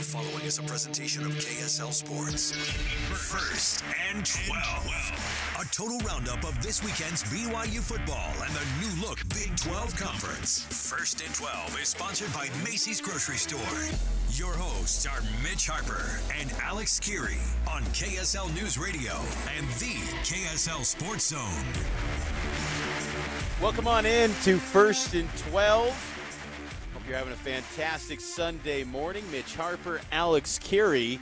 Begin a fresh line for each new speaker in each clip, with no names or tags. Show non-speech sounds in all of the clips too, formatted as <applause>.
The following is a presentation of KSL Sports. First and 12. A total roundup of this weekend's BYU football and the new look Big 12 Conference. First and 12 is sponsored by Macey's Grocery Store. Your hosts are Mitch Harper and Alex Kirry on KSL News Radio and the KSL Sports Zone.
Welcome on in to First and 12. You're having a fantastic Sunday morning. Mitch Harper, Alex Kirry. You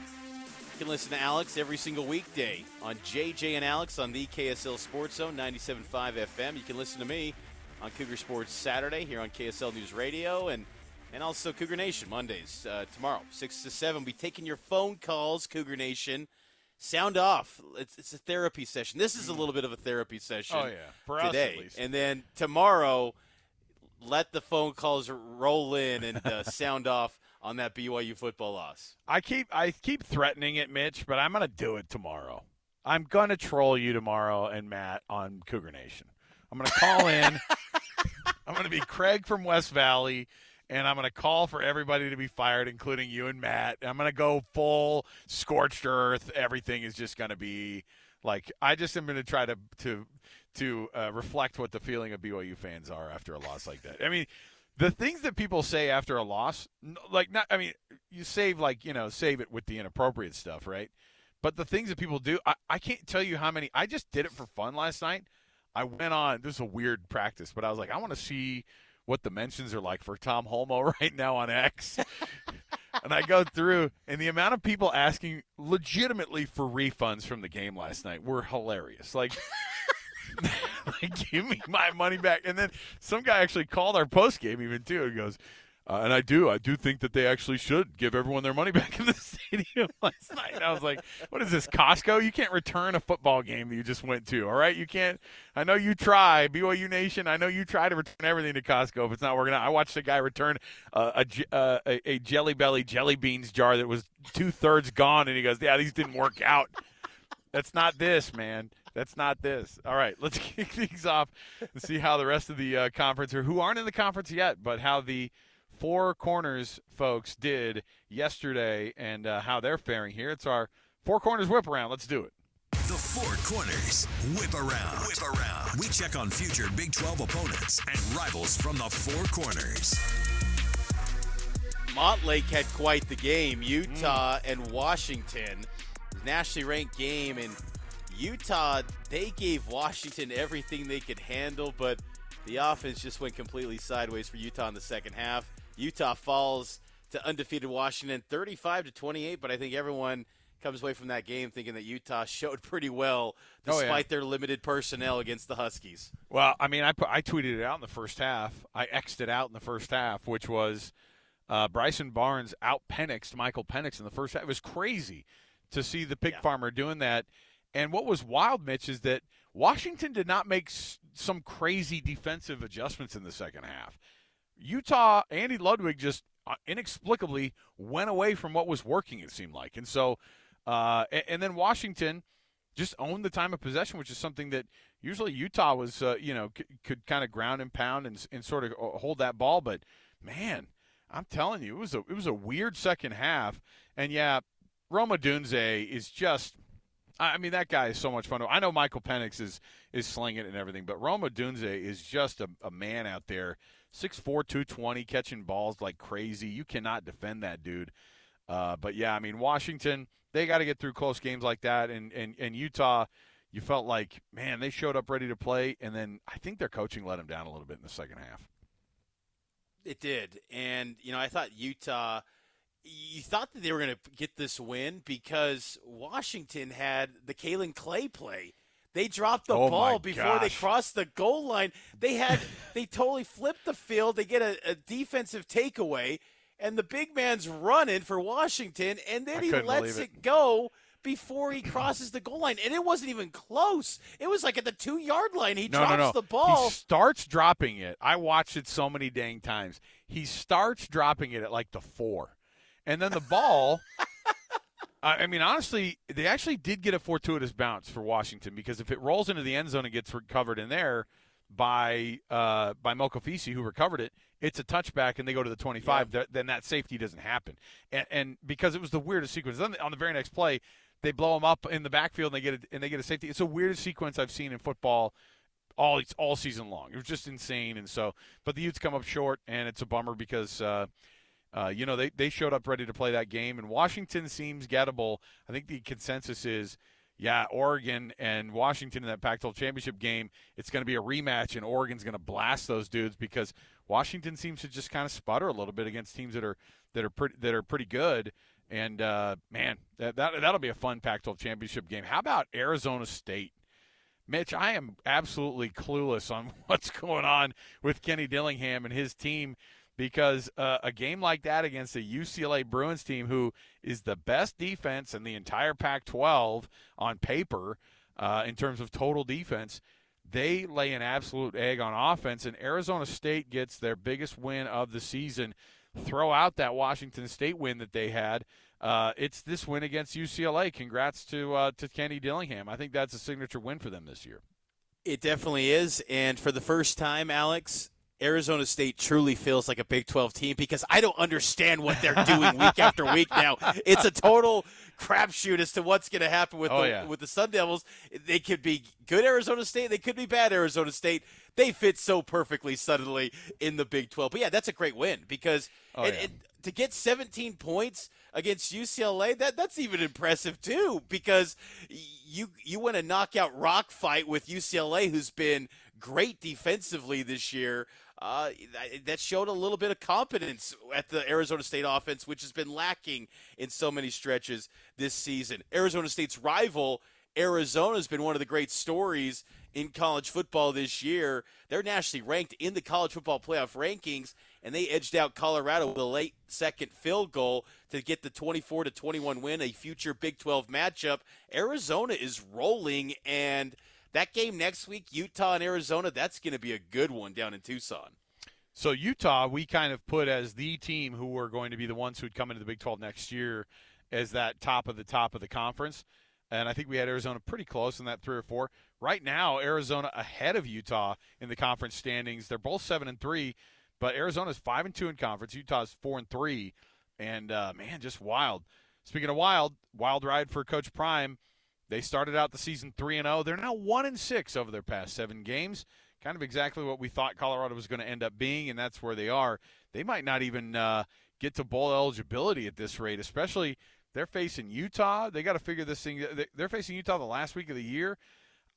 can listen to Alex every single weekday on JJ and Alex on the KSL Sports Zone 97.5 FM. You can listen to me on Cougar Sports Saturday here on KSL News Radio and and also Cougar Nation Mondays uh, tomorrow, 6 to 7. We'll Be taking your phone calls, Cougar Nation. Sound off. It's, it's a therapy session. This is a little bit of a therapy session.
Oh, yeah. For us, at
today. And then tomorrow, let the phone calls roll in and uh, <laughs> sound off on that BYU football loss.
I keep I keep threatening it, Mitch, but I'm gonna do it tomorrow. I'm gonna troll you tomorrow and Matt on Cougar Nation. I'm gonna call in. <laughs> I'm gonna be Craig from West Valley, and I'm gonna call for everybody to be fired, including you and Matt. I'm gonna go full scorched earth. Everything is just gonna be like I just am gonna try to to to uh, reflect what the feeling of BYU fans are after a loss like that. I mean, the things that people say after a loss, like not, I mean, you save like you know save it with the inappropriate stuff, right? But the things that people do, I, I can't tell you how many. I just did it for fun last night. I went on. This is a weird practice, but I was like, I want to see what the mentions are like for Tom Holmoe <laughs> right now on X. <laughs> and I go through, and the amount of people asking legitimately for refunds from the game last night were hilarious. Like. <laughs> like, give me my money back. And then some guy actually called our post game even too. and goes, uh, and I do, I do think that they actually should give everyone their money <laughs> back in the stadium last night. I was like, what is this, Costco? You can't return a football game that you just went to. All right, you can't. I know you try, BYU Nation. I know you try to return everything to Costco if it's not working out. I watched a guy return uh, a, uh, a a Jelly Belly jelly beans jar that was two thirds gone, and he goes, yeah, these didn't work out. That's not this, man. That's not this. All right, let's <laughs> kick things off and see how the rest of the uh, conference, or who aren't in the conference yet, but how the four corners folks did yesterday and uh, how they're faring here. It's our four corners whip around. Let's do it.
The Four Corners Whip Around. Whip Around. We check on future Big 12 opponents and rivals from the Four Corners.
Montlake had quite the game. Utah and Washington, nationally ranked game, and Utah they gave Washington everything they could handle, but the offense just went completely sideways for Utah in the second half. Utah falls to undefeated Washington, 35 to 28. But I think everyone comes away from that game thinking that Utah <laughs> showed pretty well
Oh,
despite
yeah.
their limited personnel against the Huskies.
Well, I mean, I put, I tweeted it out in the first half. I xed it out in the first half, which was uh, Bryson Barnes out Penix Michael Penix in the first half. It was crazy to see the pig
Yeah.
farmer doing that. And what was wild, Mitch, is that Washington did not make s- some crazy defensive adjustments in the second half. Utah, Andy Ludwig just uh, inexplicably went away from what was working. It seemed like, and so, uh, and, and then Washington just owned the time of possession, which is something that usually Utah was, uh, you know, c- could kind of ground and pound and, and sort of uh, hold that ball. But man, I'm telling you, it was a it was a weird second half. And yeah, Rome Odunze is just. I mean, that guy is so much fun. I know Michael Penix is is slinging it and everything, but Rome Odunze is just a, a man out there. 6'4", 220, catching balls like crazy. You cannot defend that dude. Uh, but yeah, I mean, Washington, they got to get through close games like that. And, and, and Utah, you felt like, man, they showed up ready to play. And then I think their coaching let them down a little bit in the second half.
It did. And, you know, I thought Utah, you thought that they were going to get this win because Washington had the Kalen Clay play. They dropped the
Oh,
ball before they crossed the goal line. They had, <laughs> they totally flipped the field. They get a, a defensive takeaway, and the big man's running for Washington, and then
I
he lets it.
it.
go before he crosses the goal line. And it wasn't even close. It was like at the two yard line. He
no,
drops
no, no.
the ball.
He starts dropping it. I watched it so many dang times. He starts dropping it at like the four. And then the ball. I mean, honestly, they actually did get a fortuitous bounce for Washington because if it rolls into the end zone and gets recovered in there by uh, by Mokofisi, who recovered it, it's a touchback and they go to the 25, th- then that safety doesn't happen. And, and because it was the weirdest sequence. Then on the very next play, they blow them up in the backfield and they get a, and they get a safety. It's the weirdest sequence I've seen in football all all season long. It was just insane. And so, but the Utes come up short, and it's a bummer because. Uh, uh, you know, they, they showed up ready to play that game, and Washington seems gettable. I think the consensus is yeah, Oregon and Washington in that Pac 12 championship game, it's going to be a rematch, and Oregon's going to blast those dudes because Washington seems to just kind of sputter a little bit against teams that are that are pretty that are pretty good. And uh, man, that, that that'll be a fun Pac 12 championship game. How about Arizona State? Mitch, I am absolutely clueless on <laughs> what's going on with Kenny Dillingham and his team because uh, a game like that against a UCLA Bruins team who is the best defense in the entire Pac 12 on paper uh, in terms of total defense, they lay an absolute egg on offense, and Arizona State gets their biggest win of the season. Throw out that Washington State win that they had. Uh, it's this win against UCLA. Congrats to uh, to Kenny Dillingham. I think that's a signature win for them this year.
It definitely is, and for the first time, Alex, Arizona State truly feels like a Big 12 team because I don't understand what they're doing week <laughs> after week now. It's a total crapshoot as to what's going to happen with
oh,
the
yeah.
with the Sun Devils. They could be good Arizona State, they could be bad Arizona State. They fit so perfectly suddenly in the Big 12. But yeah, that's a great win because
oh,
and,
yeah.
and to get 17 points against UCLA, that that's even impressive too because you you win a knockout rock fight with UCLA who's been great defensively this year. Uh, that showed a little bit of competence at the Arizona State offense, which has been lacking in so many stretches this season. Arizona State's rival, Arizona, has been one of the great stories in college football this year. They're nationally ranked in the college football playoff rankings, and they edged out Colorado with a late second field goal to get the 24 to 21 win, a future Big 12 matchup. Arizona is rolling and that game next week, Utah and Arizona, that's going to be a good one down in Tucson.
So Utah, we kind of put as the team who were going to be the ones who'd come into the Big 12 next year as that top of the top of the conference. And I think we had Arizona pretty close in that three or four. Right now, Arizona ahead of Utah in the conference standings. They're both seven and three, but Arizona's five and two in conference. Utah's four and three, and uh, man, just wild. Speaking of wild, wild ride for Coach Prime. They started out the season 3 and 0. They're now 1 and 6 over their past 7 games. Kind of exactly what we thought Colorado was going to end up being and that's where they are. They might not even uh, get to bowl eligibility at this rate, especially they're facing Utah. They got to figure this thing they're facing Utah the last week of the year.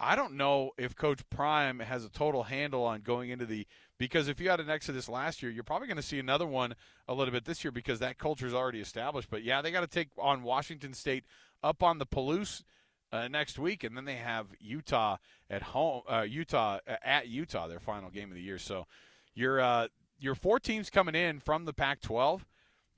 I don't know if Coach Prime has a total handle on going into the because if you had an exodus last year, you're probably going to see another one a little bit this year because that culture is already established. But yeah, they got to take on Washington State up on the Palouse uh, next week, and then they have Utah at home. Uh, Utah uh, at Utah, their final game of the year. So your uh, your four teams coming in from the Pac-12.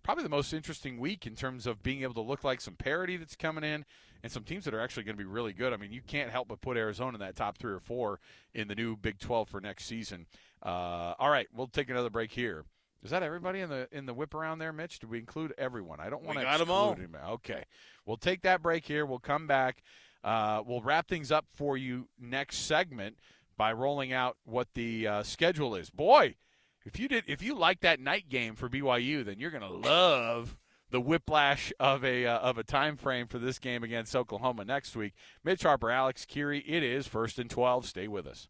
Probably the most interesting week in terms of being able to look like some parity that's coming in and some teams that are actually going to be really good. I mean, you can't help but put Arizona in that top three or four in the new Big 12 for next season. Uh, all right, we'll take another break here. Is that everybody in the in the whip around there, Mitch? Did we include everyone? I don't want to
them all.
Him. Okay, we'll take that break here. We'll come back. Uh, we'll wrap things up for you next segment by rolling out what the uh, schedule is. Boy, if you did, if you like that night game for BYU, then you're gonna love the whiplash of a uh, of a time frame for this game against Oklahoma next week. Mitch Harper, Alex Kirry. It is first and twelve. Stay with us.